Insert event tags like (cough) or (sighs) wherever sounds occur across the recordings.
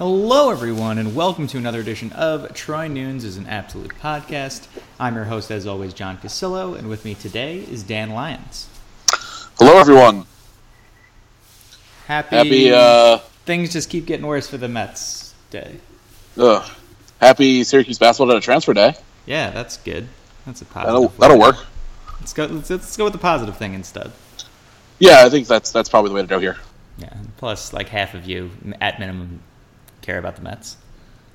Hello, everyone, and welcome to another edition of Troy Nunes is an Absolute Podcast. I'm your host, as always, John Cassillo, and with me today is Dan Lyons. Hello, everyone. Happy, Happy, uh, things just keep getting worse for the Mets day. ugh. happy Syracuse basketball to transfer day. Yeah, that's good. That's a positive. That'll that'll work. Let's go. Let's, let's go with the positive thing instead. Yeah, I think that's that's probably the way to go here. Yeah. Plus, like half of you, at minimum, care about the Mets.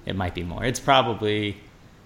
It might be more. It's probably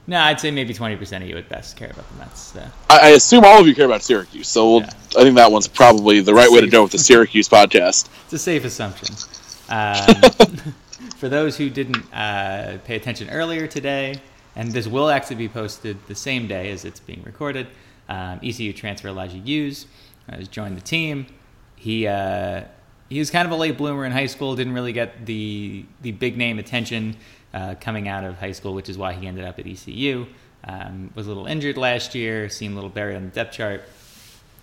no. I'd say maybe twenty percent of you at best care about the Mets. So. I, I assume all of you care about Syracuse, so we'll, Yeah. I think that one's probably the right way to go with the (laughs) Syracuse podcast. It's a safe assumption. (laughs) Um, (laughs) for those who didn't uh, pay attention earlier today, and this will actually be posted the same day as it's being recorded, um, ECU transfer Elijah Hughes has joined the team. He uh, he was kind of a late bloomer in high school, didn't really get the the big name attention uh, coming out of high school, which is why he ended up at ECU. Um, was a little injured last year, seemed a little buried on the depth chart.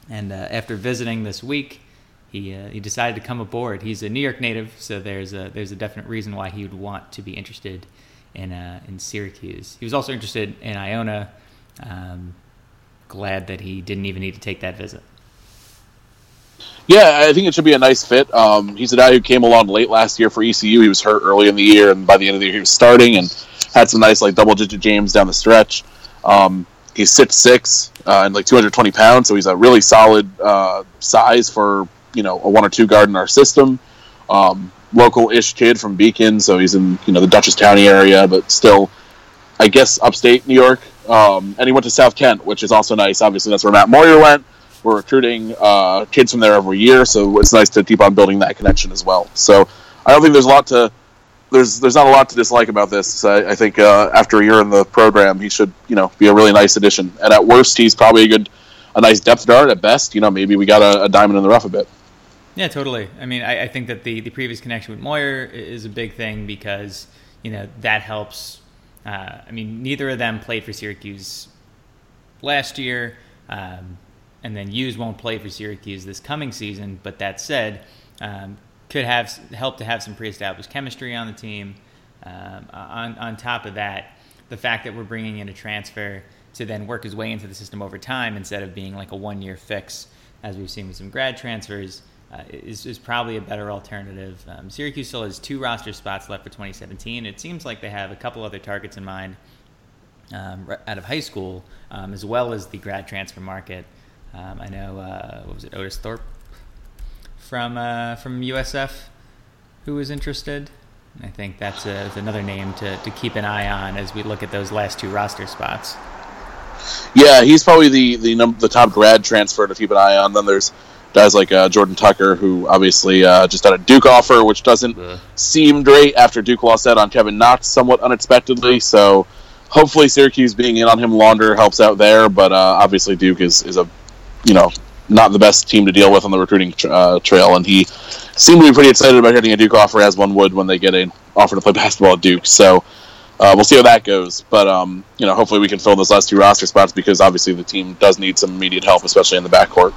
And uh, after visiting this week, he uh, he decided to come aboard. He's a New York native, so there's a there's a definite reason why he would want to be interested in uh, in Syracuse. He was also interested in Iona. Um, glad that he didn't even need to take that visit. Yeah, I think it should be a nice fit. Um, he's a guy who came along late last year for ECU. He was hurt early in the year, and by the end of the year, he was starting and had some nice like double digit games down the stretch. Um, he's six six uh, and like 220 pounds, so he's a really solid uh, size for you know a one or two guard in our system. Um, Local-ish kid from Beacon, so he's in you know the Dutchess County area, but still, I guess upstate New York. Um, and he went to South Kent, which is also nice. Obviously, that's where Matt Moyer went. We're recruiting uh, kids from there every year, so it's nice to keep on building that connection as well. So I don't think there's a lot to there's there's not a lot to dislike about this. I, I think uh, after a year in the program, he should you know be a really nice addition. And at worst, he's probably a good a nice depth guard. At best, you know maybe we got a, a diamond in the rough a bit. Yeah, totally. I mean, I, I think that the, the previous connection with Moyer is a big thing because you know that helps. Uh, I mean, neither of them played for Syracuse last year, um, and then Hughes won't play for Syracuse this coming season. But that said, um, could have help to have some pre-established chemistry on the team. Um, on on top of that, the fact that we're bringing in a transfer to then work his way into the system over time instead of being like a one-year fix, as we've seen with some grad transfers, uh, is, is probably a better alternative. Um, Syracuse still has two roster spots left for 2017. It seems like they have a couple other targets in mind um, out of high school, um, as well as the grad transfer market. Um, I know, uh, what was it, Otis Thorpe from uh, from USF, who was interested. I think that's, a, that's another name to, to keep an eye on as we look at those last two roster spots. Yeah, he's probably the the num- the top grad transfer to keep an eye on. Then there's guys like uh, Jordan Tucker, who obviously uh, just had a Duke offer, which doesn't seem great after Duke lost out on Kevin Knox somewhat unexpectedly. So hopefully Syracuse being in on him longer helps out there. But uh, obviously Duke is is a you know not the best team to deal with on the recruiting tr- uh, trail, and he seemed to be pretty excited about getting a Duke offer, as one would when they get an offer to play (laughs) basketball at Duke. So. Uh, we'll see how that goes, but um, you know, hopefully we can fill those last two roster spots because obviously the team does need some immediate help, especially in the backcourt.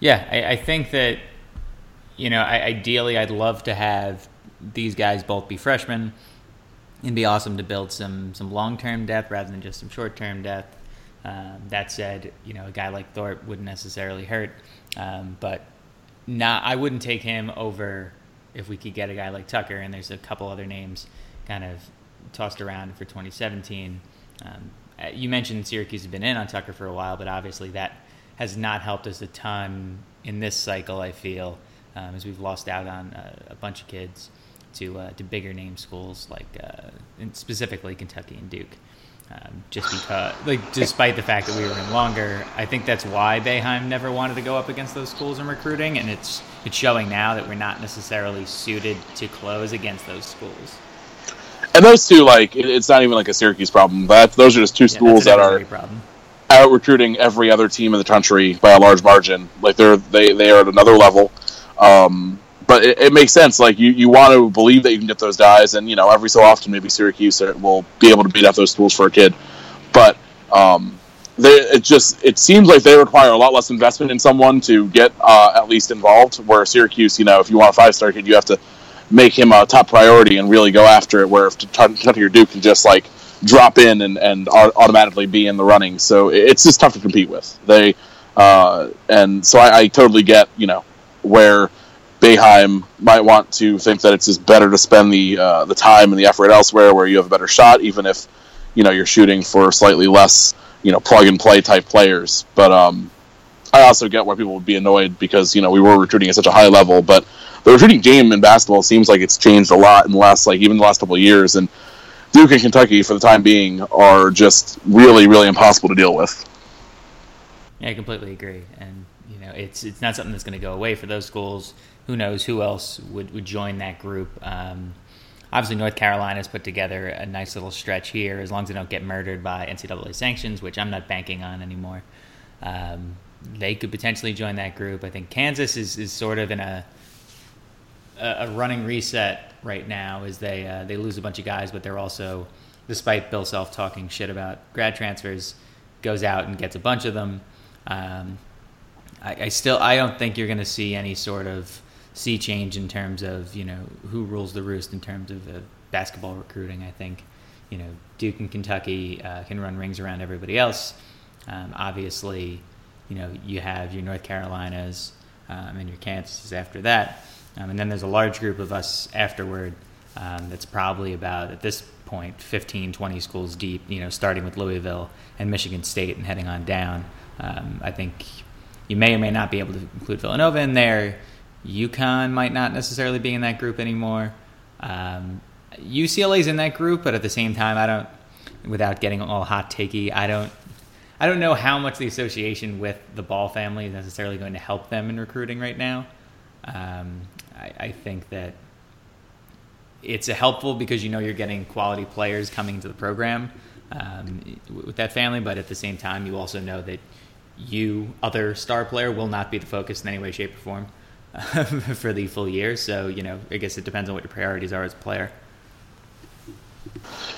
Yeah, I, I think that you know, I, ideally, I'd love to have these guys both be freshmen. It'd be awesome to build some some long term depth rather than just some short term depth. Um, that said, you know, a guy like Thorpe wouldn't necessarily hurt, um, but not I wouldn't take him over if we could get a guy like Tucker. And there's a couple other names kind of tossed around for 2017. Um, uh, you mentioned Syracuse has been in on Tucker for a while, but obviously that has not helped us a ton in this cycle. I feel um, as we've lost out on uh, a bunch of kids to uh, to bigger name schools like uh, specifically Kentucky and Duke. Um, just because, (sighs) like, despite the fact that we were in longer, I think that's why Boeheim never wanted to go up against those schools in recruiting, and it's it's showing now that we're not necessarily suited to close against those schools. And those two, like, it, it's not even like a Syracuse problem. But those are just two Yeah, schools that are problem. out recruiting every other team in the country by a large margin. Like they're they they are at another level. Um, but it, it makes sense. Like you, you want to believe that you can get those guys, and you know every so often maybe Syracuse will be able to beat up those schools for a kid. But um, they, it just it seems like they require a lot less investment in someone to get uh, at least involved. Where Syracuse, you know, if you want a five star kid, you have to make him a top priority and really go after it. Where if Kentucky or Duke can just like drop in and, and automatically be in the running, so it's just tough to compete with. They uh, and so I, I totally get you know where Boeheim might want to think that it's just better to spend the uh, the time and the effort elsewhere, where you have a better shot, even if you know you're shooting for slightly less you know plug and play type players. But um, I also get why people would be annoyed because you know we were recruiting at such a high level, but the recruiting game in basketball seems like it's changed a lot in the last like even the last couple of years, and Duke and Kentucky for the time being are just really really impossible to deal with. Yeah, I completely agree. And you know, it's it's not something that's going to go away for those schools. Who knows who else would, would join that group? Um, obviously, North Carolina's put together a nice little stretch here, as long as they don't get murdered by NCAA sanctions, which I'm not banking on anymore. Um, they could potentially join that group. I think Kansas is, is sort of in a a running reset right now as they uh, they lose a bunch of guys, but they're also, despite Bill Self talking shit about grad transfers, goes out and gets a bunch of them. Um, I, I still I don't think you're going to see any sort of sea change in terms of you know who rules the roost in terms of uh, basketball recruiting. I think you know Duke and Kentucky uh, can run rings around everybody else. Um, obviously, you know you have your North Carolinas um, and your Kansases after that, um, and then there's a large group of us afterward. Um, that's probably about at this point 15, 20 schools deep. You know, starting with Louisville and Michigan State and heading on down. Um, I think you may or may not be able to include Villanova in there. UConn might not necessarily be in that group anymore. Um, UCLA's in that group, but at the same time, I don't. Without getting all hot takey, I don't. I don't know how much the association with the Ball family is necessarily going to help them in recruiting right now. Um, I, I think that it's helpful because you know you're getting quality players coming to the program um, with that family, but at the same time, you also know that you, other star player, will not be the focus in any way, shape, or form (laughs) for the full year. So, you know, I guess it depends on what your priorities are as a player.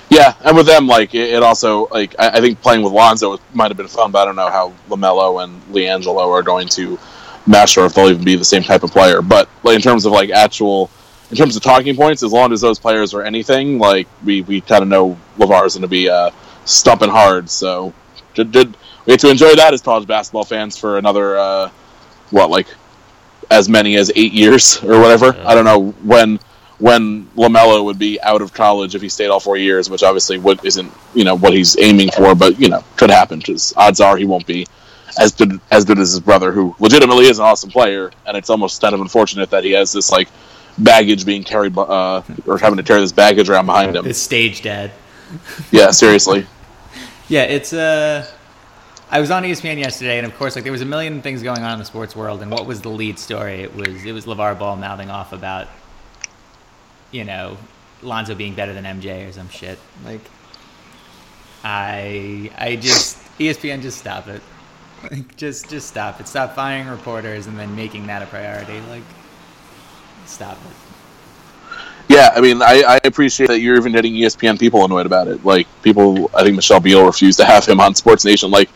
Yeah, and with them, like it, also like I, think playing with Lonzo might have been fun, but I don't know how LaMelo and LiAngelo are going to match or if they'll even be the same type of player. But like in terms of like actual, in terms of talking points, as long as those players are anything, like we we kind of know LaVar's going to be uh, stumping hard. So did, did, we get to enjoy that as college basketball fans for another uh, what like as many as eight years or whatever. I don't know when when LaMelo would be out of college if he stayed all four years, which obviously what isn't you know what he's aiming for, but you know could happen because odds are he won't be as good as good as his brother, who legitimately is an awesome player, and it's almost kind of unfortunate that he has this like baggage being carried uh, or having to carry this baggage around behind him. This stage dad. Yeah, seriously. (laughs) Yeah, it's uh I was on ESPN yesterday, and of course, like there was a million things going on in the sports world. And what was the lead story? It was it was LaVar Ball mouthing off about, you know, Lonzo being better than MJ or some shit. Like, I I just ESPN just stop it. Like, just just stop it. Stop firing reporters and then making that a priority. Like, stop it. Yeah, I mean, I, I appreciate that you're even getting ESPN people annoyed about it. Like people, I think Michelle Beadle refused to have him on Sports Nation. Like,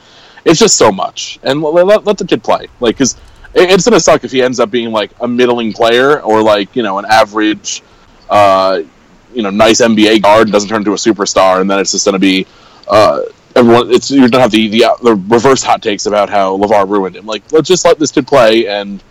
it's just so much, and let, let, the kid play. Like, because it, it's gonna suck if he ends up being like a middling player or like you know an average, uh, you know, nice NBA guard and doesn't turn into a superstar, and then it's just gonna be. Uh, Everyone, it's you're gonna have the, the the reverse hot takes about how LaVar ruined him. Like, let's just let this kid play, and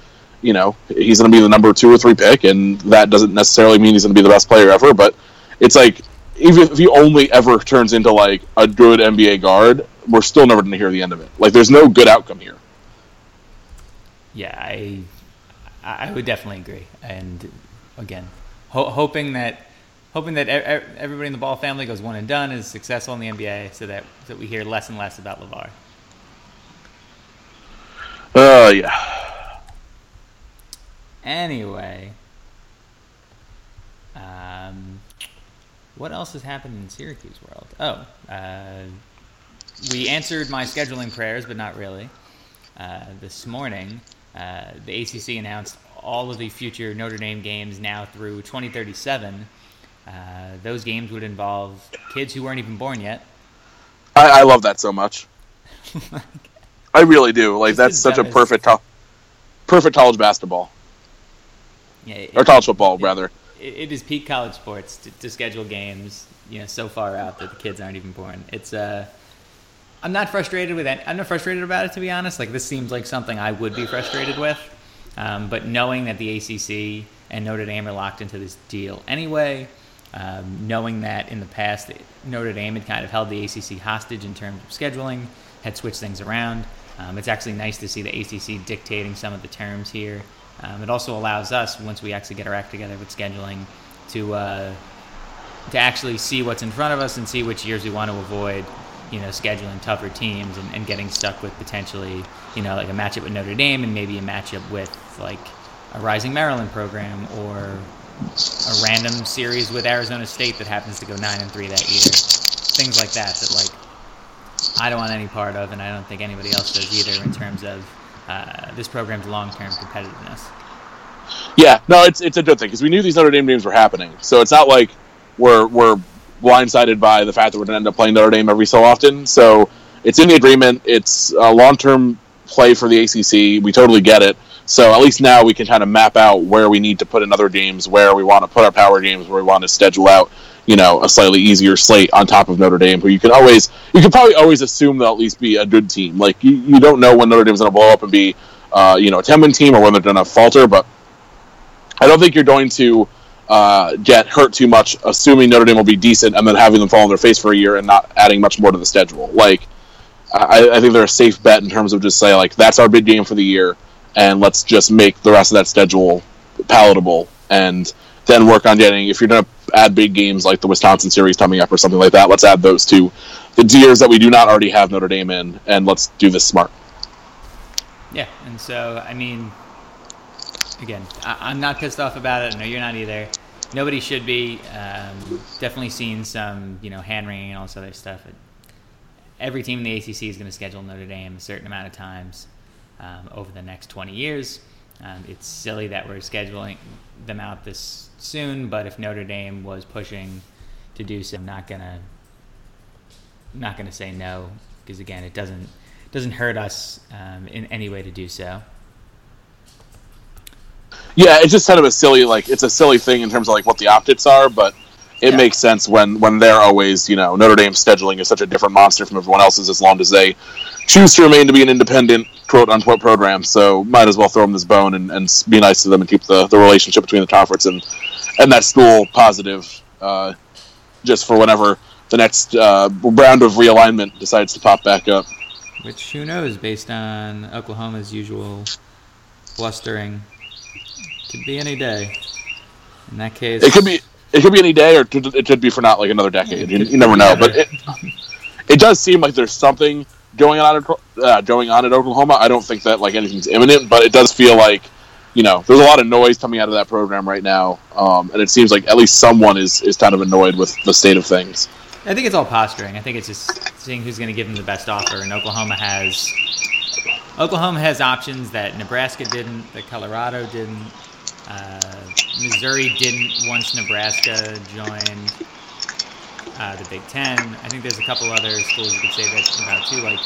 you know he's going to be the number two or three pick, and that doesn't necessarily mean he's going to be the best player ever. But it's like even if he only ever turns into like a good NBA guard, we're still never going to hear the end of it. Like there's no good outcome here. Yeah, I I would definitely agree. And again, ho- hoping that hoping that everybody in the Ball family goes one and done, is successful in the NBA, so that so that we hear less and less about LaVar. Oh uh, yeah. Anyway, um, what else has happened in Syracuse world? Oh, uh, we answered my scheduling prayers, but not really. Uh, this morning, uh, the ACC announced all of the future Notre Dame games now through 2037. Uh, those games would involve kids who weren't even born yet. I, I love that so much. (laughs) I really do. Like that's such a perfect, perfect college basketball. Yeah, it, or college football, it, rather. It, it is peak college sports to, to, schedule games, you know, so far out that the kids aren't even born. It's uh, I'm not frustrated with it. I'm not frustrated about it to be honest. Like this seems like something I would be frustrated with, um, but knowing that the ACC and Notre Dame are locked into this deal anyway, um, knowing that in the past Notre Dame had kind of held the ACC hostage in terms of scheduling, had switched things around. Um, it's actually nice to see the ACC dictating some of the terms here. Um, it also allows us, once we actually get our act together with scheduling, to uh, to actually see what's in front of us and see which years we want to avoid. You know, scheduling tougher teams and, and getting stuck with potentially, you know, like a matchup with Notre Dame and maybe a matchup with like a Rising Maryland program or a random series with Arizona State that happens to go nine and three that year. Things like that that like I don't want any part of, and I don't think anybody else does either in terms of uh, this program's long-term competitiveness. Yeah, no, it's it's a good thing because we knew these Notre Dame games were happening, so it's not like we're we're blindsided by the fact that we're going to end up playing Notre Dame every so often. So it's in the agreement. It's a long-term play for the ACC. We totally get it. So at least now we can kind of map out where we need to put in other games, where we want to put our power games, where we want to schedule out, you know, a slightly easier slate on top of Notre Dame, who you can always, you can probably always assume they'll at least be a good team. Like you, you don't know when Notre Dame's going to blow up and be, uh, you know, a ten win team or when they're going to falter, but I don't think you're going to uh, get hurt too much assuming Notre Dame will be decent and then having them fall on their face for a year and not adding much more to the schedule. Like, I, I think they're a safe bet in terms of just say like that's our big game for the year and let's just make the rest of that schedule palatable and then work on getting if you're to add big games like the Wisconsin series coming up or something like that let's add those to the years that we do not already have Notre Dame in and let's do this smart yeah and so I mean again I- am not pissed off about it no you're not either nobody should be um, definitely seen some you know hand wringing and all this other stuff every team in the ACC is going to schedule Notre Dame a certain amount of times um, over the next 20 years. Um, it's silly that we're scheduling them out this soon, but if Notre Dame was pushing to do so, I'm not gonna not gonna say no because again, it doesn't doesn't hurt us um, in any way to do so. Yeah, it's just kind of a silly like it's a silly thing in terms of like what the optics are, but it yeah. makes sense when when they're always you know Notre Dame's scheduling is such a different monster from everyone else's as long as they choose to remain to be an independent quote unquote program. So might as well throw them this bone and, and be nice to them and keep the, the relationship between the conference and and that school positive, uh, just for whenever the next uh, round of realignment decides to pop back up. Which who knows, based on Oklahoma's usual blustering, could be any day. In that case, it could be it could be any day, or it could be for not like another decade. You, you never know, but it, it does seem like there's something going on at, uh, going on at Oklahoma. I don't think that like anything's imminent, but it does feel like you know there's a lot of noise coming out of that program right now, um, and it seems like at least someone is is kind of annoyed with the state of things. I think it's all posturing. I think it's just seeing who's going to give them the best offer, and Oklahoma has Oklahoma has options that Nebraska didn't, that Colorado didn't, uh, Missouri didn't once Nebraska joined uh, the Big Ten. I think there's a couple other schools you could say that about too. Like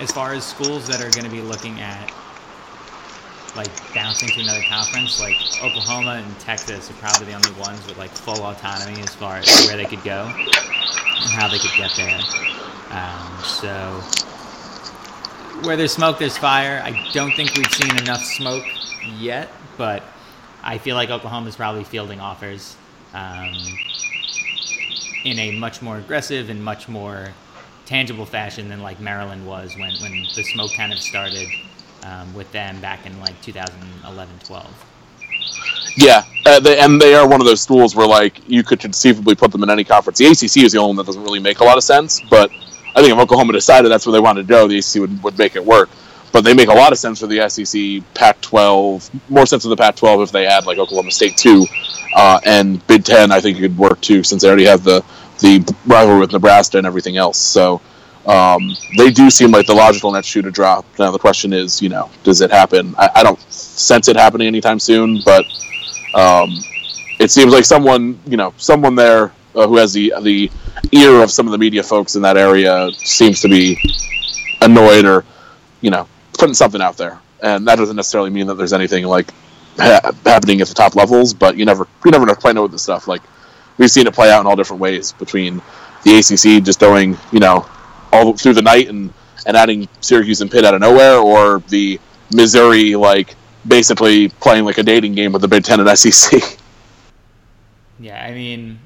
as far as schools that are going to be looking at like bouncing to another conference, like Oklahoma and Texas are probably the only ones with like full autonomy as far as where they could go and how they could get there. Um, so where there's smoke, there's fire. I don't think we've seen enough smoke yet, but I feel like Oklahoma is probably fielding offers. Um, in a much more aggressive and much more tangible fashion than like Maryland was when, when the smoke kind of started um, with them back in like 2011 12. Yeah, uh, they, and they are one of those schools where like you could conceivably put them in any conference. The ACC is the only one that doesn't really make a lot of sense, but I think if Oklahoma decided that's where they wanted to go, the ACC would, would make it work. But they make a lot of sense for the SEC, Pac-12, more sense for the Pac-12 if they add like Oklahoma State too, uh, and Big Ten. I think it could work too since they already have the the rivalry with Nebraska and everything else. So um, they do seem like the logical next shoe to drop. Now the question is, you know, does it happen? I, I don't sense it happening anytime soon, but um, it seems like someone, you know, someone there uh, who has the the ear of some of the media folks in that area seems to be annoyed or, you know, putting something out there. And that doesn't necessarily mean that there's anything like ha- happening at the top levels, but you never you never quite know with this stuff. Like we've seen it play out in all different ways between the ACC just going, you know, all through the night and and adding Syracuse and Pitt out of nowhere, or the Missouri like basically playing like a dating game with the Big Ten and SEC. (laughs) Yeah, I mean,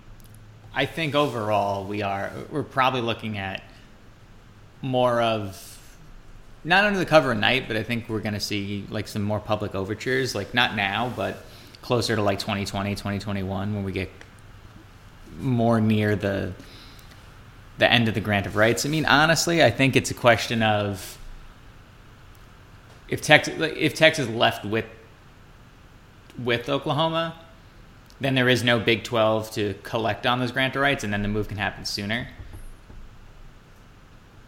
I think overall we are we're probably looking at more of not under the cover of night, but I think we're going to see like some more public overtures, like not now, but closer to like 2020, 2021 when we get more near the the end of the grant of rights. I mean, honestly, I think it's a question of if Texas if Texas left with with Oklahoma, then there is no Big 12 to collect on those grant of rights, and then the move can happen sooner.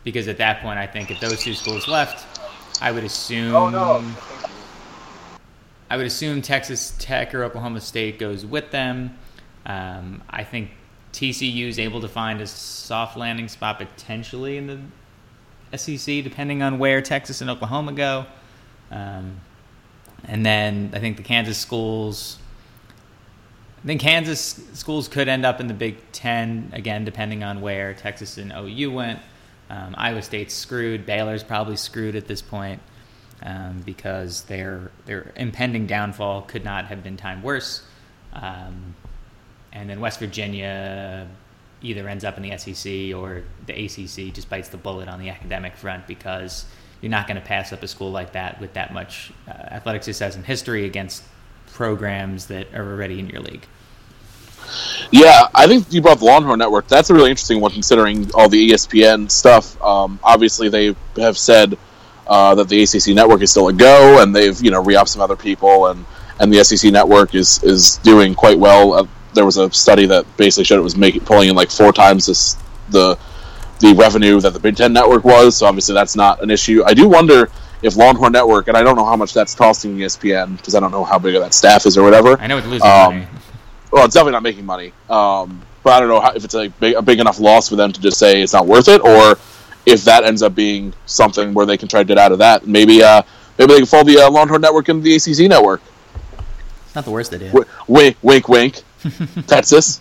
Because at that point, I think if those two schools left, I would assume. Oh, no. I would assume Texas Tech or Oklahoma State goes with them. Um, I think TCU is able to find a soft landing spot potentially in the SEC, depending on where Texas and Oklahoma go. Um, and then I think the Kansas schools. I think Kansas schools could end up in the Big Ten again, depending on where Texas and OU went. Um, Iowa State's screwed. Baylor's probably screwed at this point um, because their their impending downfall could not have been timed worse. Um, and then West Virginia either ends up in the SEC or the ACC just bites the bullet on the academic front because you're not going to pass up a school like that with that much uh, athletic success and history against programs that are already in your league. Yeah, I think you brought the Longhorn Network. That's a really interesting one, considering all the ESPN stuff. Um, obviously, they have said uh, that the ACC network is still a go, and they've you know re-upped some other people, and and the SEC network is is doing quite well. Uh, there was a study that basically showed it was making pulling in like four times this the the revenue that the Big Ten network was. So obviously that's not an issue. I do wonder if Longhorn Network, and I don't know how much that's costing ESPN because I don't know how big of that staff is or whatever. I know it's losing um, money. Well, it's definitely not making money. Um, but I don't know how, if it's a big, a big enough loss for them to just say it's not worth it, or if that ends up being something where they can try to get out of that. Maybe uh, maybe they can fold the uh, Longhorn Network into the ACC network. It's Not the worst idea. W- wink, wink, wink. (laughs) Texas.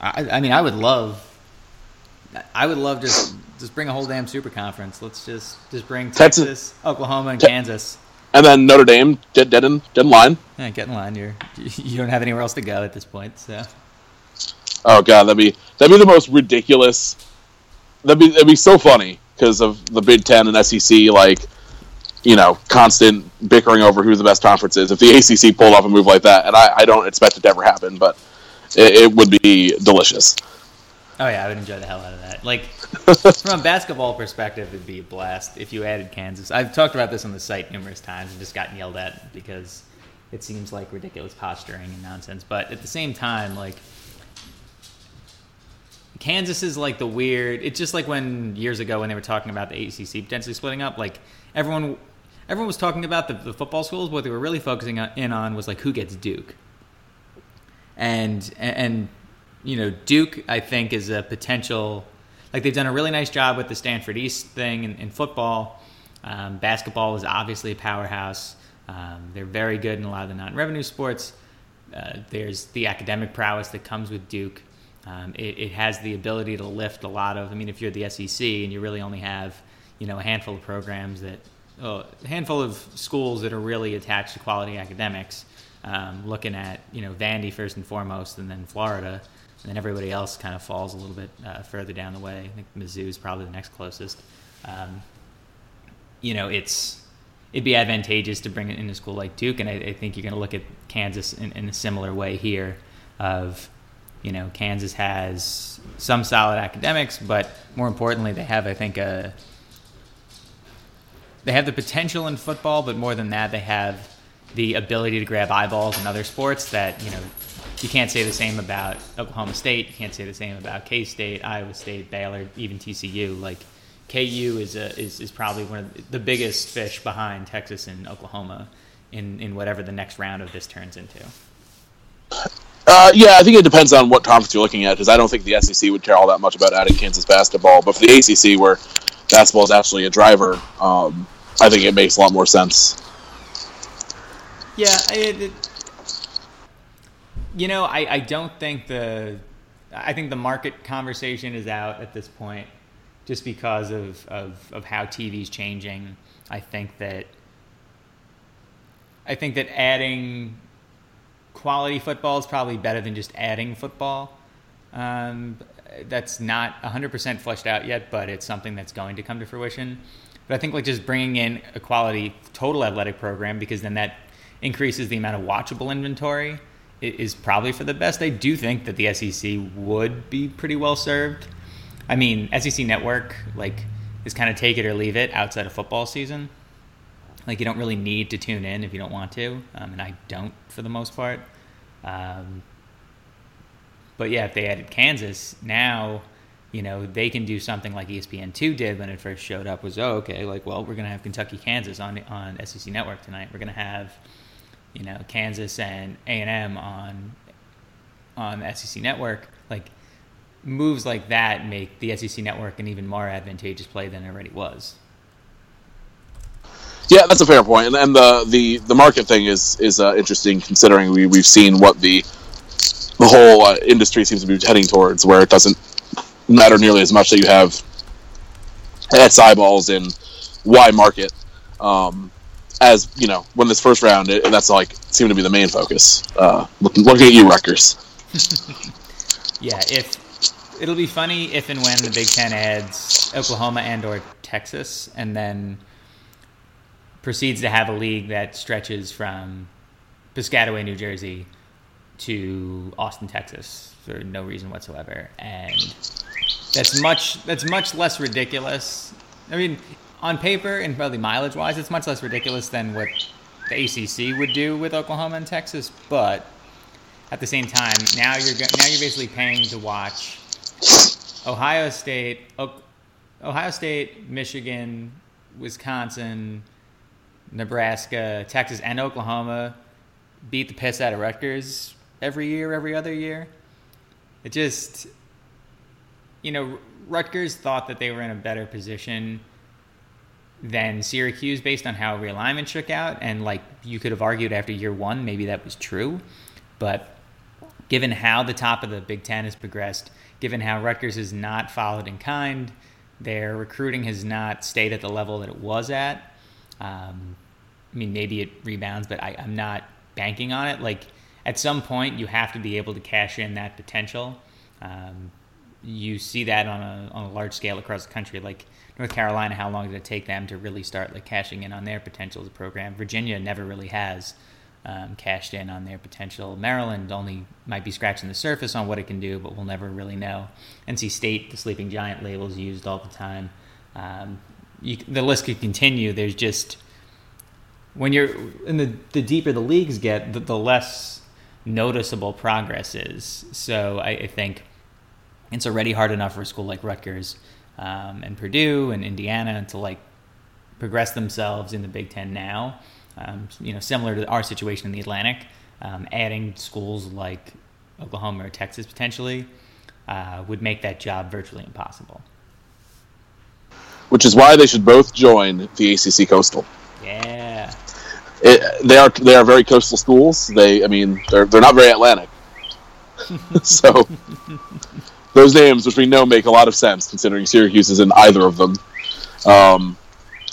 I, I mean, I would love. I would love just just bring a whole damn super conference. Let's just just bring Texas, Texas Oklahoma, and Te- Kansas. And then Notre Dame, dead, dead in, dead in line. Yeah, get in line. You're (laughs) you don't have anywhere else to go at this point. So. Oh god, that'd be that'd be the most ridiculous. That'd be that'd be so funny because of the Big Ten and SEC like you know, constant bickering over who the best conference is. If the ACC pulled off a move like that, and I, I don't expect it to ever happen, but it, it, would be delicious. Oh yeah, I would enjoy the hell out of that. Like (laughs) from a basketball perspective, it'd be a blast if you added Kansas. I've talked about this on the site numerous times and just gotten yelled at because it seems like ridiculous posturing and nonsense. But at the same time, like Kansas is like the weird. It's just like when years ago when they were talking about the ACC potentially splitting up. Like everyone everyone was talking about the, the football schools. What they were really focusing on, in on was like who gets Duke, and and you know Duke I think is a potential. Like they've done a really nice job with the Stanford East thing in, in football. Um, basketball is obviously a powerhouse. Um, they're very good in a lot of the non-revenue sports. Uh, there's the academic prowess that comes with Duke. Um, it, it, has the ability to lift a lot of. I mean, if you're the SEC and you really only have, you know, a handful of programs that a handful of schools that are really attached to quality academics. Um, looking at you know Vandy first and foremost, and then Florida, and then everybody else kind of falls a little bit uh, further down the way. I think Mizzou is probably the next closest. Um, you know, it's it'd be advantageous to bring it into a school like Duke, and I, I think you're going to look at Kansas in, in, a similar way here. Of you know, Kansas has some solid academics, but more importantly, they have I think a they have the potential in football, but more than that, they have the ability to grab eyeballs in other sports that you know you can't say the same about Oklahoma State. You can't say the same about K State, Iowa State, Baylor, even TCU. Like KU is a, is is probably one of the biggest fish behind Texas and Oklahoma in in whatever the next round of this turns into. Uh, yeah, I think it depends on what conference you're looking at because I don't think the SEC would care all that much about adding Kansas basketball. But for the ACC, where basketball is actually a driver, um, I think it makes a lot more sense. Yeah, it, it, you know, I, I don't think the I think the market conversation is out at this point just because of, of, of how TV's changing. I think that I think that adding quality football is probably better than just adding football. Um, that's not 100% fleshed out yet, but it's something that's going to come to fruition. But I think like just bringing in a quality total athletic program because then that increases the amount of watchable inventory is probably for the best. I do think that the SEC would be pretty well served I mean, SEC Network like is kind of take it or leave it outside of football season. Like you don't really need to tune in if you don't want to, um, and I don't for the most part. Um, but yeah, if they added Kansas now, you know they can do something like ESPN two did when it first showed up. Was oh okay, like well we're gonna have Kentucky Kansas on on SEC Network tonight. We're gonna have you know Kansas and A and M on on the SEC Network. Like moves like that make the SEC network an even more advantageous play than it already was. Yeah, that's a fair point, and, the, the the market thing is is uh, interesting considering we we've seen what the the whole uh, industry seems to be heading towards, where it doesn't matter nearly as much that you have X eyeballs in Y market. Um, as you know, when this first round, it, that's like seemed to be the main focus. Uh, looking, looking at you, Rutgers. (laughs) yeah, if it'll be funny if and when the Big Ten adds Oklahoma and or Texas, and then proceeds to have a league that stretches from Piscataway, New Jersey, to Austin, Texas, for no reason whatsoever, and that's much that's much less ridiculous. I mean, on paper and probably mileage wise, it's much less ridiculous than what the ACC would do with Oklahoma and Texas, but at the same time, now you're now you're basically paying to watch Ohio State, Ohio State, Michigan, Wisconsin, Nebraska, Texas, and Oklahoma beat the piss out of Rutgers every year, every other year. It just, you know, Rutgers thought that they were in a better position than Syracuse based on how realignment shook out. And, like, you could have argued after year one, maybe that was true. But given how the top of the Big Ten has progressed, given how Rutgers has not followed in kind. Their recruiting has not stayed at the level that it was at. Um, I mean, maybe it rebounds, but I, I'm not banking on it. Like, at some point, you have to be able to cash in that potential. Um, you see that on a, on a large scale across the country. Like North Carolina, how long did it take them to really start like cashing in on their potential as a program? Virginia never really has um, cashed in on their potential. Maryland only might be scratching the surface on what it can do, but we'll never really know. NC State, the sleeping giant label is used all the time. Um, you, the list could continue. There's just when you're in the the deeper the leagues get, the, the less noticeable progress is. So I, I, think it's already hard enough for a school like Rutgers um, and Purdue and Indiana to like progress themselves in the Big Ten now um, you know, similar to our situation in the Atlantic, um, adding schools like Oklahoma or Texas potentially uh, would make that job virtually impossible. Which is why they should both join the ACC Coastal. Yeah. It, they are they are very coastal schools. They, I mean, they're they're not very Atlantic. (laughs) so those names, which we know make a lot of sense, considering Syracuse is in either of them. Um,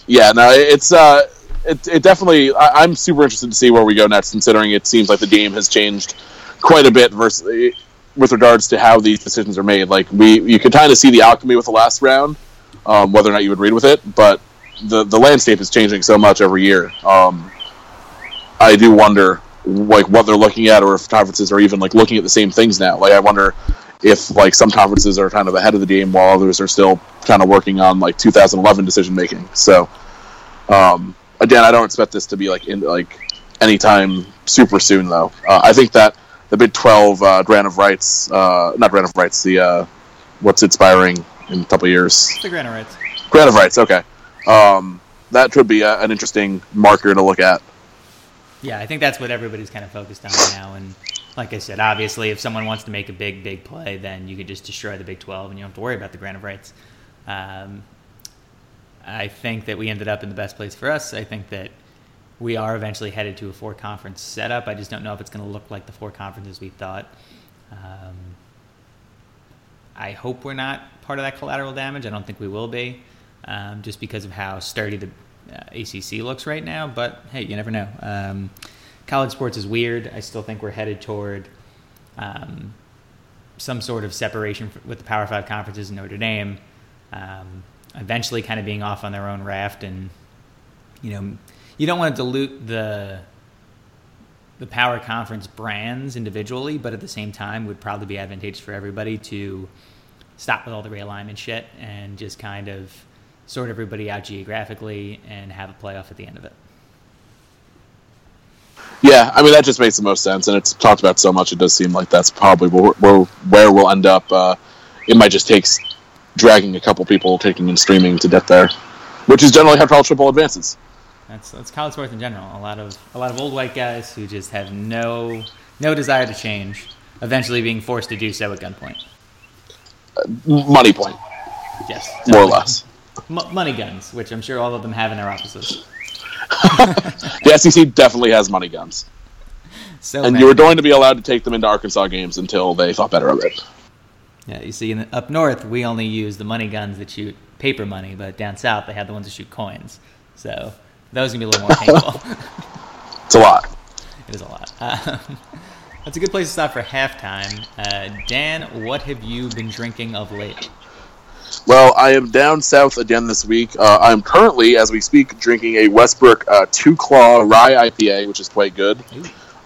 yeah, no, it's uh, it, it definitely. I, am super interested to see where we go next, considering it seems like the game has changed quite a bit versus with regards to how these decisions are made. Like we, you could kind of see the alchemy with the last round, um, whether or not you would read with it. But the the landscape is changing so much every year. Um, I do wonder like what they're looking at, or if conferences are even like looking at the same things now. Like I wonder if like some conferences are kind of ahead of the game while others are still kind of working on like 2011 decision making. So um, again, I don't expect this to be like in like anytime super soon though. Uh, I think that the Big 12 uh, grant of rights, uh, not grant of rights, the uh, what's expiring in a couple years. The grant of rights. Grant of rights. Okay, um, that could be a, an interesting marker to look at. Yeah, I think that's what everybody's kind of focused on now. And like I said, obviously, if someone wants to make a big, big play, then you could just destroy the Big 12 and you don't have to worry about the grant of rights. Um, I think that we ended up in the best place for us. I think that we are eventually headed to a four conference setup. I just don't know if it's going to look like the four conferences we thought. Um, I hope we're not part of that collateral damage. I don't think we will be, um, just because of how sturdy the uh, ACC looks right now. But hey, you never know. Um, college sports is weird. I still think we're headed toward um, some sort of separation with the Power Five conferences in Notre Dame. Um, eventually, kind of being off on their own raft, and you know, you don't want to dilute the the power conference brands individually, but at the same time, would probably be advantageous for everybody to stop with all the realignment shit and just kind of sort everybody out geographically and have a playoff at the end of it. Yeah, I mean that just makes the most sense, and it's talked about so much. It does seem like that's probably where, where, where we'll end up. Uh, it might just take dragging a couple people taking and streaming to get there, which is generally how college football advances. That's that's college sports in general. A lot of a lot of old white guys who just have no no desire to change, eventually being forced to do so at gunpoint. Uh, money point. Yes, more or less. M- money guns, which I'm sure all of them have in their offices. The SEC definitely has money guns. So and many. you were going to be allowed to take them into Arkansas games until they thought better of it. Yeah, you see, the, up north we only use the money guns that shoot paper money, but down south they have the ones that shoot coins. So those gonna be a little more painful. (laughs) (laughs) it's a lot. It is a lot. (laughs) That's a good place to stop for halftime. Uh, Dan, what have you been drinking of late? Well, I am down south again this week. Uh, I'm currently, as we speak, drinking a Westbrook uh, Two Claw Rye IPA, which is quite good.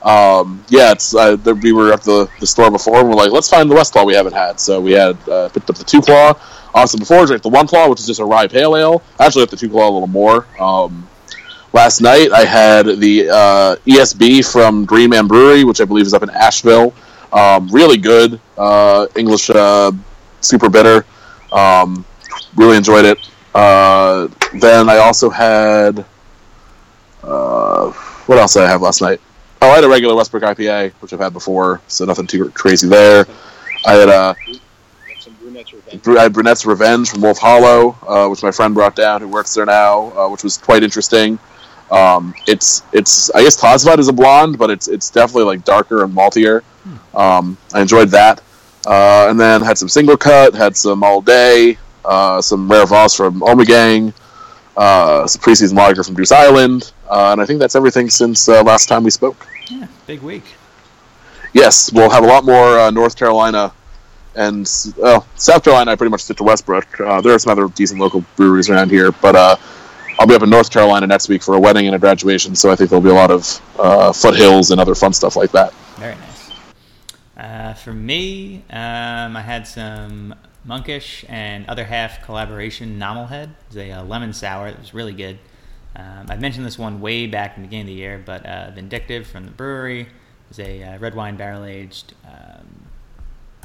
Um, yeah, it's uh, we were at the, the store before, and we're like, let's find the West Claw we haven't had. So we had uh, picked up the Two Claw. Also, before drank the One Claw, which is just a rye pale ale. I actually like the Two Claw a little more. Um, last night I had the uh, ESB from Green Man Brewery, which I believe is up in Asheville. Um, really good uh, English, uh, super bitter. Um, really enjoyed it. Uh, then I also had uh, what else did I have last night? Oh, I had a regular Westbrook IPA, which I've had before, so nothing too crazy there. I had uh, I had Brunette's Revenge from Wolf Hollow, uh, which my friend brought down, who works there now, uh, which was quite interesting. Um, it's it's I guess classified as a blonde, but it's it's definitely like darker and maltier. Hmm. Um, I enjoyed that. Uh, and then had some single cut, had some all day, uh, some rare Vos from Ommegang, uh, some preseason lager from Goose Island, uh, and I think that's everything since uh, last time we spoke. Yeah, big week. Yes, we'll have a lot more uh, North Carolina and South Carolina. I pretty much stick to Westbrook. there are some other decent local breweries around here, but I'll be up in North Carolina next week for a wedding and a graduation, so I think there'll be a lot of foothills and other fun stuff like that. Very nice. Uh, for me, um, I had some monkish and other half collaboration Nomelhead. It's a uh, lemon sour. It was really good. Um, I mentioned this one way back in the beginning of the year, but uh, Vindictive from the Bruery is a uh, red wine barrel aged um,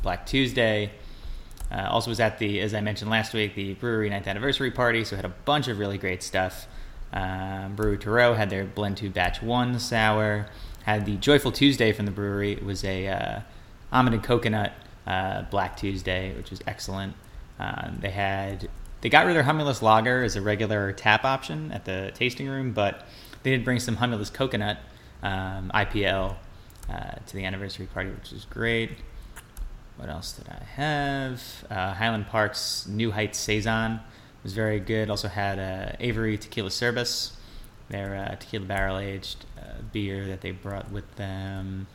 Black Tuesday. Uh, also was at the, as I mentioned last week, the Bruery ninth anniversary party, so had a bunch of really great stuff. Um, Bruery Terreux had their blend two batch one sour. Had the Joyful Tuesday from the Bruery. It was a uh, almond and coconut uh, Black Tuesday, which was excellent. Um, they had they got rid of their Humulus Lager as a regular tap option at the tasting room, but they did bring some Humulus Coconut um, IPL uh, to the anniversary party, which was great. What else did I have? Uh, Highland Park's New Heights Saison was very good. Also had uh, Avery Tequila Cervus, their uh, tequila barrel aged uh, beer that they brought with them.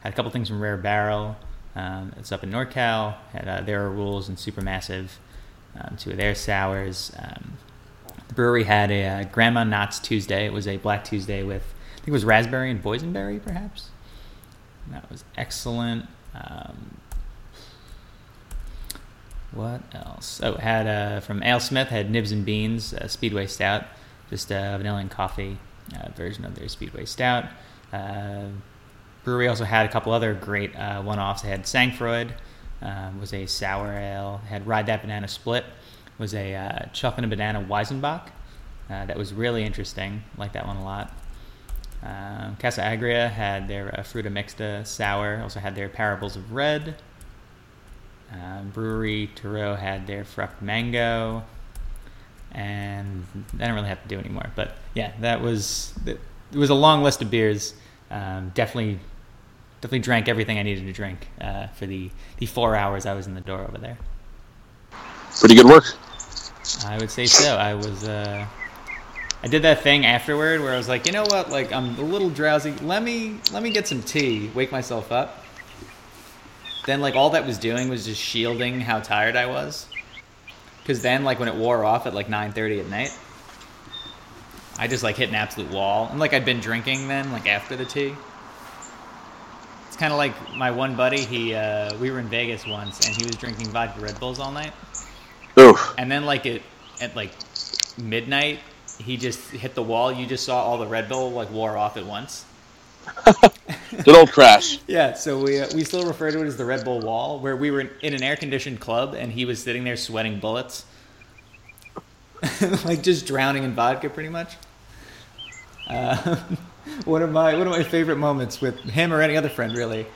Had a couple things from Rare Barrel. Um, it's up in NorCal. Had uh, their rules and Supermassive, um, two of their sours. Um, the Bruery had a uh, Grandma Knott's Tuesday. It was a Black Tuesday with, I think it was raspberry and boysenberry, perhaps. And that was excellent. Um, what else? Oh, had uh, from AleSmith had Nibs and Beans uh, Speedway Stout, just a vanilla and coffee uh, version of their Speedway Stout. Bruery also had a couple other great uh, one-offs. They had Sangfroid, um, was a sour ale. They had Ride That Banana Split, was a uh, chocolate and banana Weizenbock. Uh, that was really interesting. Like that one a lot. Um, Casa Agria had their uh, Fruta Mixta sour. Also had their Parables of Red. Um, Bruery Terreux had their Frucht Mango. And I don't really have to do anymore. But yeah, that was it was a long list of beers. Um, definitely, definitely drank everything I needed to drink uh, for the the four hours I was in the door over there. Pretty good work. I would say so. I was. Uh, I did that thing afterward where I was like, you know what? Like, I'm a little drowsy. Let me let me get some tea, wake myself up. Then, like, all that was doing was just shielding how tired I was. Because then, like, when it wore off at like 9:30 at night, I just like hit an absolute wall. And like I'd been drinking then, like after the tea. It's kind of like my one buddy. He uh, we were in Vegas once, and he was drinking vodka Red Bulls all night. Oof. And then like it at like midnight, he just hit the wall. You just saw all the Red Bull like wore off at once. (laughs) Good old crash. Yeah, so we uh, we still refer to it as the Red Bull wall, where we were in an air conditioned club, and he was sitting there sweating bullets, (laughs) like just drowning in vodka, pretty much. Uh, (laughs) one of my one of my favorite moments with him or any other friend, really,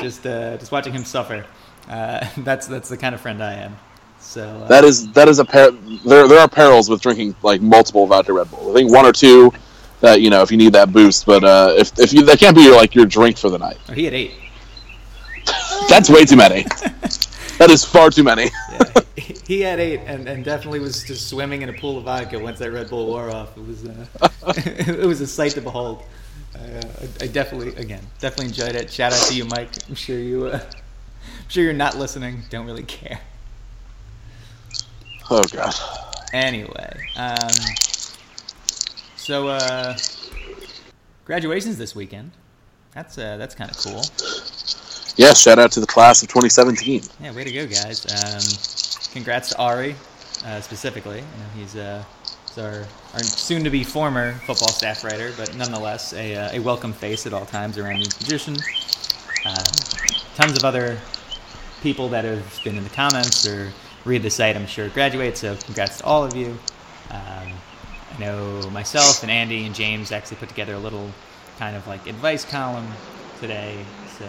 just uh, just watching him suffer. Uh, (laughs) that's that's the kind of friend I am. So uh, That is that is a par- there there are perils with drinking like multiple vodka Red Bull. I think one or two that you know if you need that boost, but uh, if if you that can't be your like your drink for the night. oh, he had eight. (laughs) That's way too many. That is far too many. (laughs) Yeah, he- had eight, and, and definitely was just swimming in a pool of vodka once that Red Bull wore off. It was uh, (laughs) it was a sight to behold. I, uh, I, I definitely, again, definitely enjoyed it. Shout out to you, Mike. I'm sure you, uh, I'm sure you're not listening. Don't really care. Oh god. Anyway, um, so uh, graduations this weekend. That's uh, that's kind of cool. Yeah, shout out to the class of 2017. Yeah, way to go, guys. Um, congrats to Ari, uh, specifically. You know, he's, uh, he's our, our soon-to-be former football staff writer, but nonetheless a, uh, a welcome face at all times around the institution. Um, tons of other people that have been in the comments or read the site, I'm sure, graduate, so congrats to all of you. Um, I know myself and Andy and James actually put together a little kind of like advice column today, so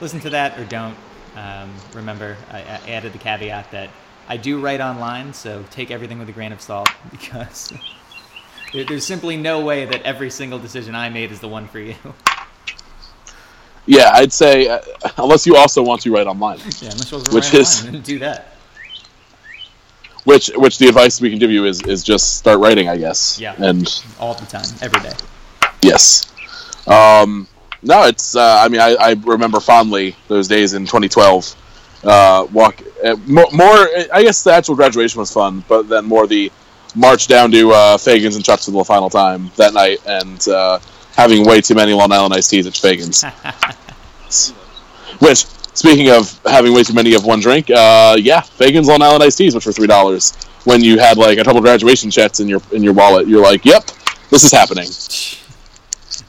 listen to that or don't. Um, remember, I, I added the caveat that I do write online, so take everything with a grain of salt (laughs) because there, there's simply no way that every single decision I made is the one for you. Yeah, I'd say uh, unless you also want to write online, yeah, Which write is- do that. which which the advice we can give you is is just start writing, I guess. Yeah. And all the time, every day. Yes. Um, no, it's. Uh, I mean, I, I remember fondly those days in 2012. Uh, walk uh, more, more. I guess the actual graduation was fun, but then more the march down to uh, Faegans and Chucks for the final time that night, and uh, having way too many Long Island iced teas at Faegans. (laughs) which, speaking of having way too many of one drink, uh, yeah, Faegans Long Island iced teas, which were three dollars. When you had like a couple graduation checks in your in your wallet, you're like, "Yep, this is happening."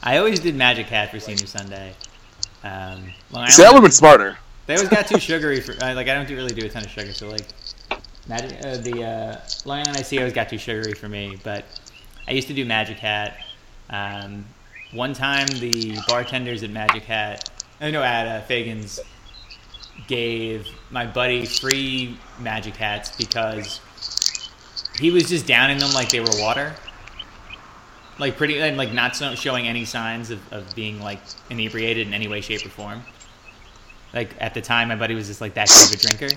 I always did Magic Hat for Senior Sunday. Um, Long See, that would have been smarter. They always got too sugary for uh, like I don't do, really do a ton of sugar, so like Magic uh, the uh, Long Island Ice always got too sugary for me. But I used to do Magic Hat. Um, one time the bartenders at Magic Hat, I know at uh, Faegan's, gave my buddy free Magic Hats because he was just downing them like they were water. Like pretty, and like not so, showing any signs of, of being like inebriated in any way, shape, or form. Like at the time my buddy was just like that good of a drinker.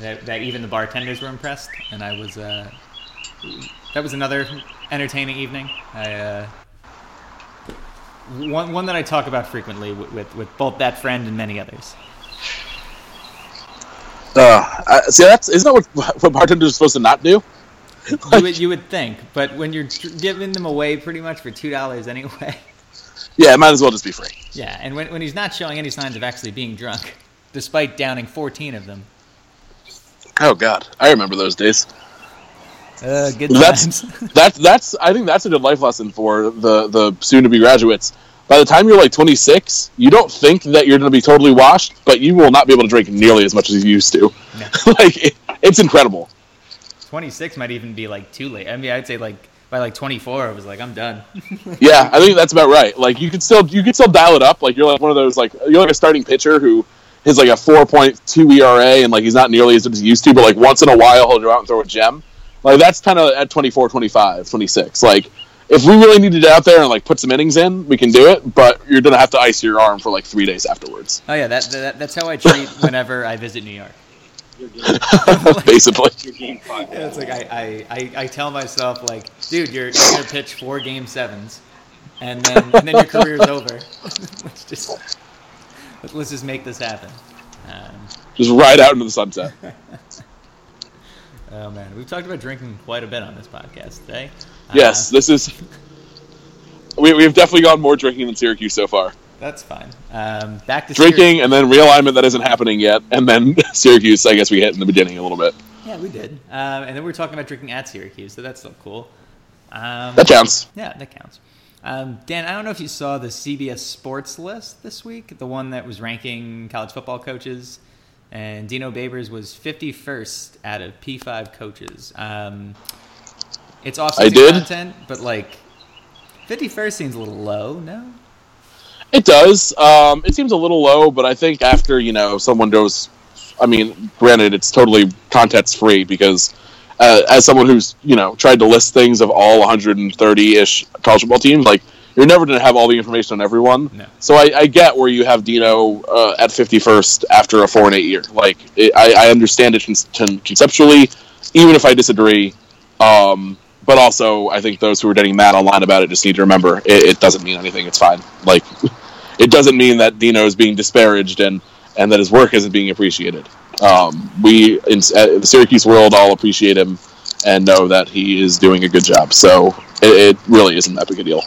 That, that even the bartenders were impressed and i was uh, that was another entertaining evening. I uh, one, one that i talk about frequently with, with, with both that friend and many others. Uh, see, that's isn't that what what bartenders are supposed to not do? (laughs) you would you would think, but when you're giving them away pretty much for two dollars anyway. Yeah, it might as well just be free. Yeah, and when when he's not showing any signs of actually being drunk, despite downing 14 of them. Oh God, I remember those days. Uh, good That's times. (laughs) that's that's I think that's a good life lesson for the the soon to be graduates. By the time you're like 26, you don't think that you're going to be totally washed, but you will not be able to drink nearly as much as you used to. No. (laughs) like it, it's incredible. 26 might even be like too late. I mean, I'd say like by like 24, I was like, I'm done. (laughs) Yeah, I think that's about right. Like you could still you could still dial it up. Like you're like one of those like you're like a starting pitcher who is like a 4.2 ERA and like he's not nearly as good as he used to, but like once in a while he'll go out and throw a gem. Like that's kind of at 24, 25, 26. Like if we really needed to get out there and like put some innings in, we can do it. But you're gonna have to ice your arm for like three days afterwards, oh yeah, that, that that's how I treat whenever I visit New York. Your (laughs) game, basically. your game five. Yeah, it's like I, I, I, I tell myself like, dude, you're, you're gonna pitch four game sevens, and then and then your career's (laughs) over. let's just let's just make this happen. Um, Just ride out into the sunset. (laughs) oh man, we've talked about drinking quite a bit on this podcast today. Yes, Uh, this is. We, we've definitely gone more drinking than Syracuse so far. That's fine. Um, back to Drinking and then realignment that isn't happening yet, and then (laughs) Syracuse. I guess we hit in the beginning a little bit. Yeah, we did. Um, and then we were talking about drinking at Syracuse, so that's still cool. Um, That counts. Yeah, that counts. Um, Dan, I don't know if you saw the CBS Sports list this week, the one that was ranking college football coaches, and Dino Babers was 51st out of P5 coaches. Um, it's I off-season did. content, but like 51st seems a little low. No, It does. Um, it seems a little low, but I think after you know someone goes, I mean, granted, it's totally context free because uh, as someone who's you know tried to list things of all 130 ish college football teams, like you're never going to have all the information on everyone. No. So I, I get where you have Dino uh, at 51st after a four and eight year. Like it, I, I understand it con- con- conceptually, even if I disagree. Um, but also, I think those who are getting mad online about it just need to remember it, it doesn't mean anything. It's fine. Like, (laughs) it doesn't mean that Dino is being disparaged and, and that his work isn't being appreciated. Um, we in the Syracuse world all appreciate him and know that he is doing a good job. So it, it really isn't that big a deal.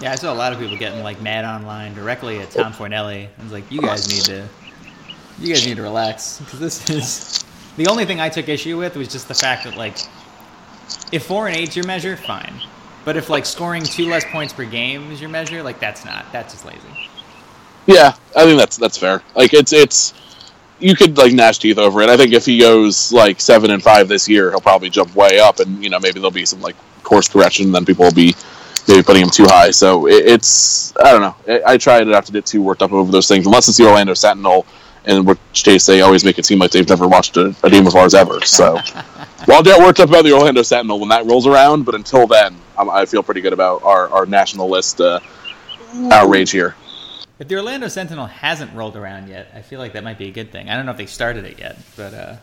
yeah, I saw a lot of people getting like mad online directly at Tom Fornelli. I was like, you guys need to, you guys need to relax because this is (laughs) the only thing I took issue with was just the fact that like, if four and eight's your measure, fine, but if like scoring two less points per game is your measure, like that's not that's just lazy. Yeah, I think that's that's fair. Like it's it's you could like gnash teeth over it. I think if he goes like seven and five this year, he'll probably jump way up, and you know maybe there'll be some like course correction. And then people will be maybe putting him too high. So it, it's I don't know. I, I try not to get too worked up over those things, unless it's the Orlando Sentinel, in which case they always make it seem like they've never watched a, a game of ours ever. So well, I'll get worked up about the Orlando Sentinel when that rolls around, but until then, I'm, I feel pretty good about our, our national list uh, outrage here. If the Orlando Sentinel hasn't rolled around yet, I feel like that might be a good thing. I don't know if they started it yet, but uh,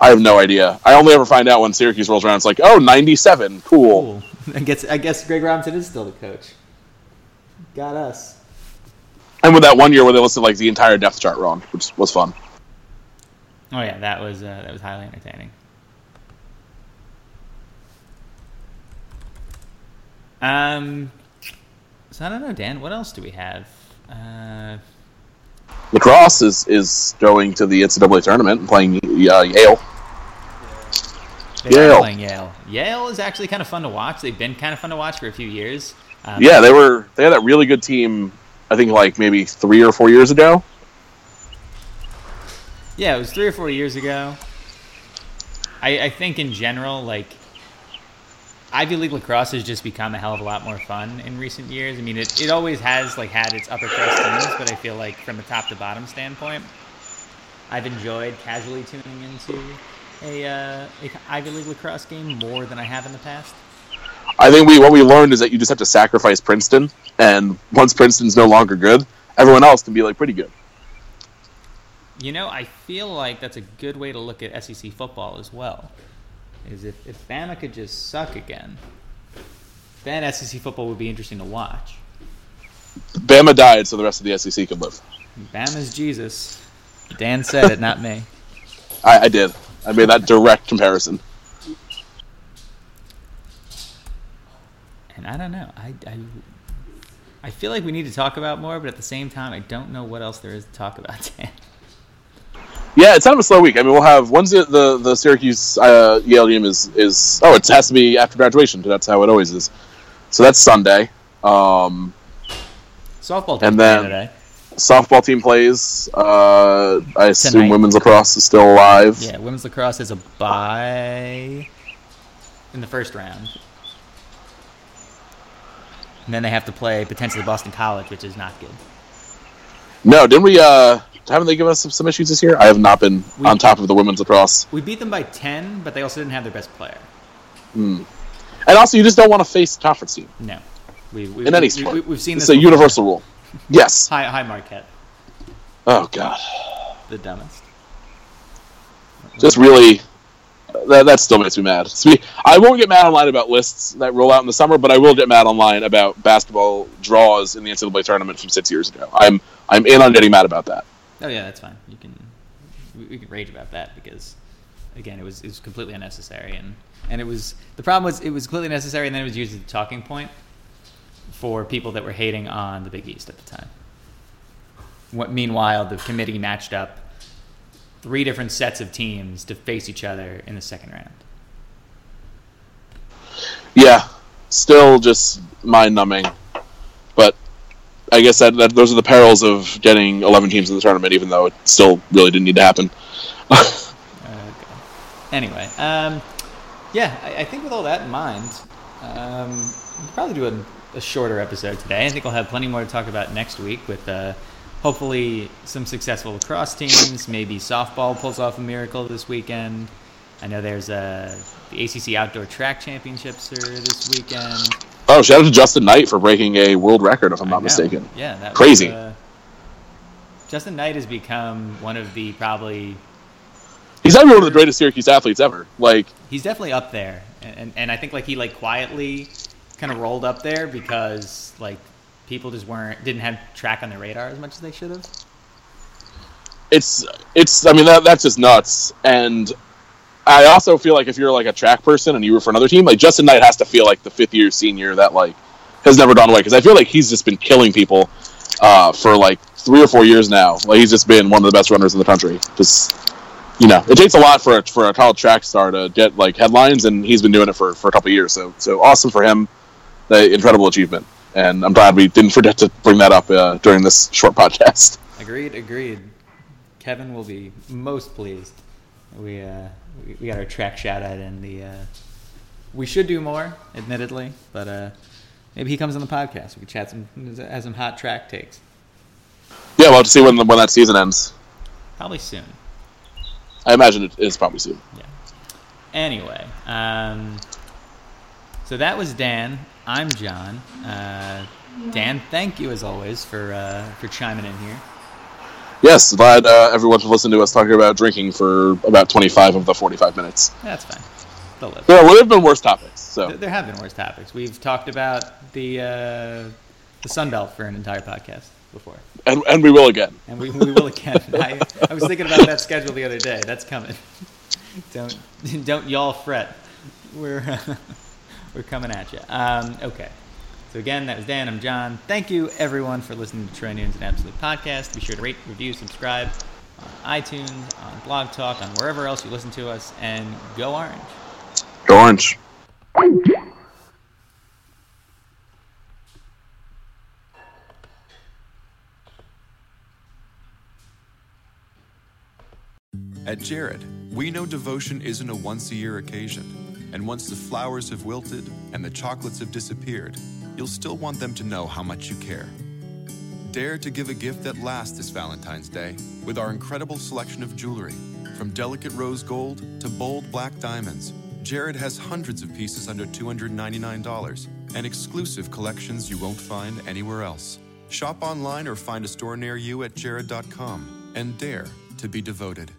I have no idea. I only ever find out when Syracuse rolls around. It's like, oh, 97. Cool. cool. I guess I guess Greg Robinson is still the coach. Got us. And with that one year where they listed like the entire depth chart wrong, which was fun. Oh yeah, that was uh, that was highly entertaining. Um, so I don't know, Dan. What else do we have? Uh, Lacrosse is, is going to the NCAA tournament and playing uh, Yale. Yale. playing Yale. Yale is actually kind of fun to watch. They've been kind of fun to watch for a few years. Um, Yeah, they were they had that really good team. I think like maybe three or four years ago. Yeah, it was three or four years ago. I, I think in general, like Ivy League lacrosse has just become a hell of a lot more fun in recent years. I mean, it, it always has like had its upper crust teams, but I feel like from a top to bottom standpoint, I've enjoyed casually tuning into a, uh, a Ivy League lacrosse game more than I have in the past. I think we what we learned is that you just have to sacrifice Princeton, and once Princeton's no longer good, everyone else can be like pretty good. You know, I feel like that's a good way to look at SEC football as well. Is if, if Bama could just suck again, then SEC football would be interesting to watch. Bama died, so the rest of the SEC could live. Bama's Jesus. Dan said it, not me. (laughs) I, I did. I made that direct comparison. And I don't know. I, I, I feel like we need to talk about more, but at the same time, I don't know what else there is to talk about. (laughs) Dan. Yeah, it's kind of a slow week. I mean, we'll have when's the the, the Syracuse uh, Yale game is is oh it has to be after graduation. That's how it always is. So that's Sunday. Um, Softball team And then- today. softball team plays. Uh, I assume Tonight. women's lacrosse is still alive. Yeah, women's lacrosse is a bye in the first round. And then they have to play potentially Boston College, which is not good. No, didn't we? Uh, haven't they given us some, some issues this year? I have not been We- on top of the women's lacrosse. We beat them by 10, but they also didn't have their best player. Hmm. And also, you just don't want to face the conference team. No. We, we, In any sport. We, we've seen this. It's a before. universal rule. (laughs) Yes. Hi, hi, Marquette. Oh God. The dumbest. Just really. That, that still makes me mad. So we- I won't get mad online about lists that roll out in the summer, but I will get mad online about basketball draws in the NCAA tournament from six years ago. I'm I'm in on getting mad about that. Oh yeah, that's fine. You can we, we can rage about that because again, it was it was completely unnecessary and and it was the problem was it was completely necessary and then it was used as a talking point for people that were hating on the Big East at the time. What meanwhile the committee matched up three different sets of teams to face each other in the second round. Yeah, still just mind numbing. But I guess that, that those are the perils of getting 11 teams in the tournament, even though it still really didn't need to happen. Okay. (laughs) Anyway, um, yeah, I, I think with all that in mind, um, we'll probably do a, a shorter episode today. I think we'll have plenty more to talk about next week with uh, hopefully some successful lacrosse teams. Maybe softball pulls off a miracle this weekend. I know there's uh, the ACC Outdoor Track Championships are this weekend. Oh, shout out to Justin Knight for breaking a world record, if I'm not mistaken. Yeah, that Crazy. Was, uh, Justin Knight has become one of the probably He's probably one of the greatest Syracuse athletes ever. Like, he's definitely up there and, and, and i think like he like quietly kind of rolled up there because like people just weren't didn't have track on their radar as much as they should have it's it's. I mean, that that's just nuts. And I also feel like if you're like a track person and you were for another team, like Justin Knight has to feel like the fifth year senior that like has never gone away because I feel like he's just been killing people uh, for like three or four years now. Like he's just been one of the best runners in the country. Just you know, it takes a lot for a, for a college track star to get like headlines, and he's been doing it for for a couple years. So so awesome for him, the incredible achievement. And I'm glad we didn't forget to bring that up uh, during this short podcast. agreed agreed kevin will be most pleased we uh we, we got our track shout out in the uh we should do more admittedly but uh maybe he comes on the podcast we could chat some has some hot track takes Yeah, we'll have to see when the, when that season ends. probably soon I imagine it is probably soon. Yeah. Anyway, um, so that was Dan. I'm John. Uh, Dan, thank you as always for uh, for chiming in here. Yes, glad uh, everyone has listen to us talking about drinking for about 25 of the 45 minutes. That's fine. They'll live. There would have been worse topics. So There- There have been worse topics. We've talked about the uh, the Sun Belt for an entire podcast before, and, and we will again. and we, we will again. (laughs) I, I was thinking about that schedule the other day. That's coming. (laughs) don't don't y'all fret. We're (laughs) we're coming at you. Um, okay. So again, that was Dan. I'm John. Thank you everyone for listening to Troy and Absolute Podcast. Be sure to rate, review, subscribe on iTunes, on Blog Talk, on wherever else you listen to us, and go Orange. Go orange. At Jared, we know devotion isn't a once a year occasion. And once the flowers have wilted and the chocolates have disappeared, you'll still want them to know how much you care. Dare to give a gift that lasts this Valentine's Day with our incredible selection of jewelry. From delicate rose gold to bold black diamonds, Jared has hundreds of pieces under $299 and exclusive collections you won't find anywhere else. Shop online or find a store near you at jared.com and dare to be devoted.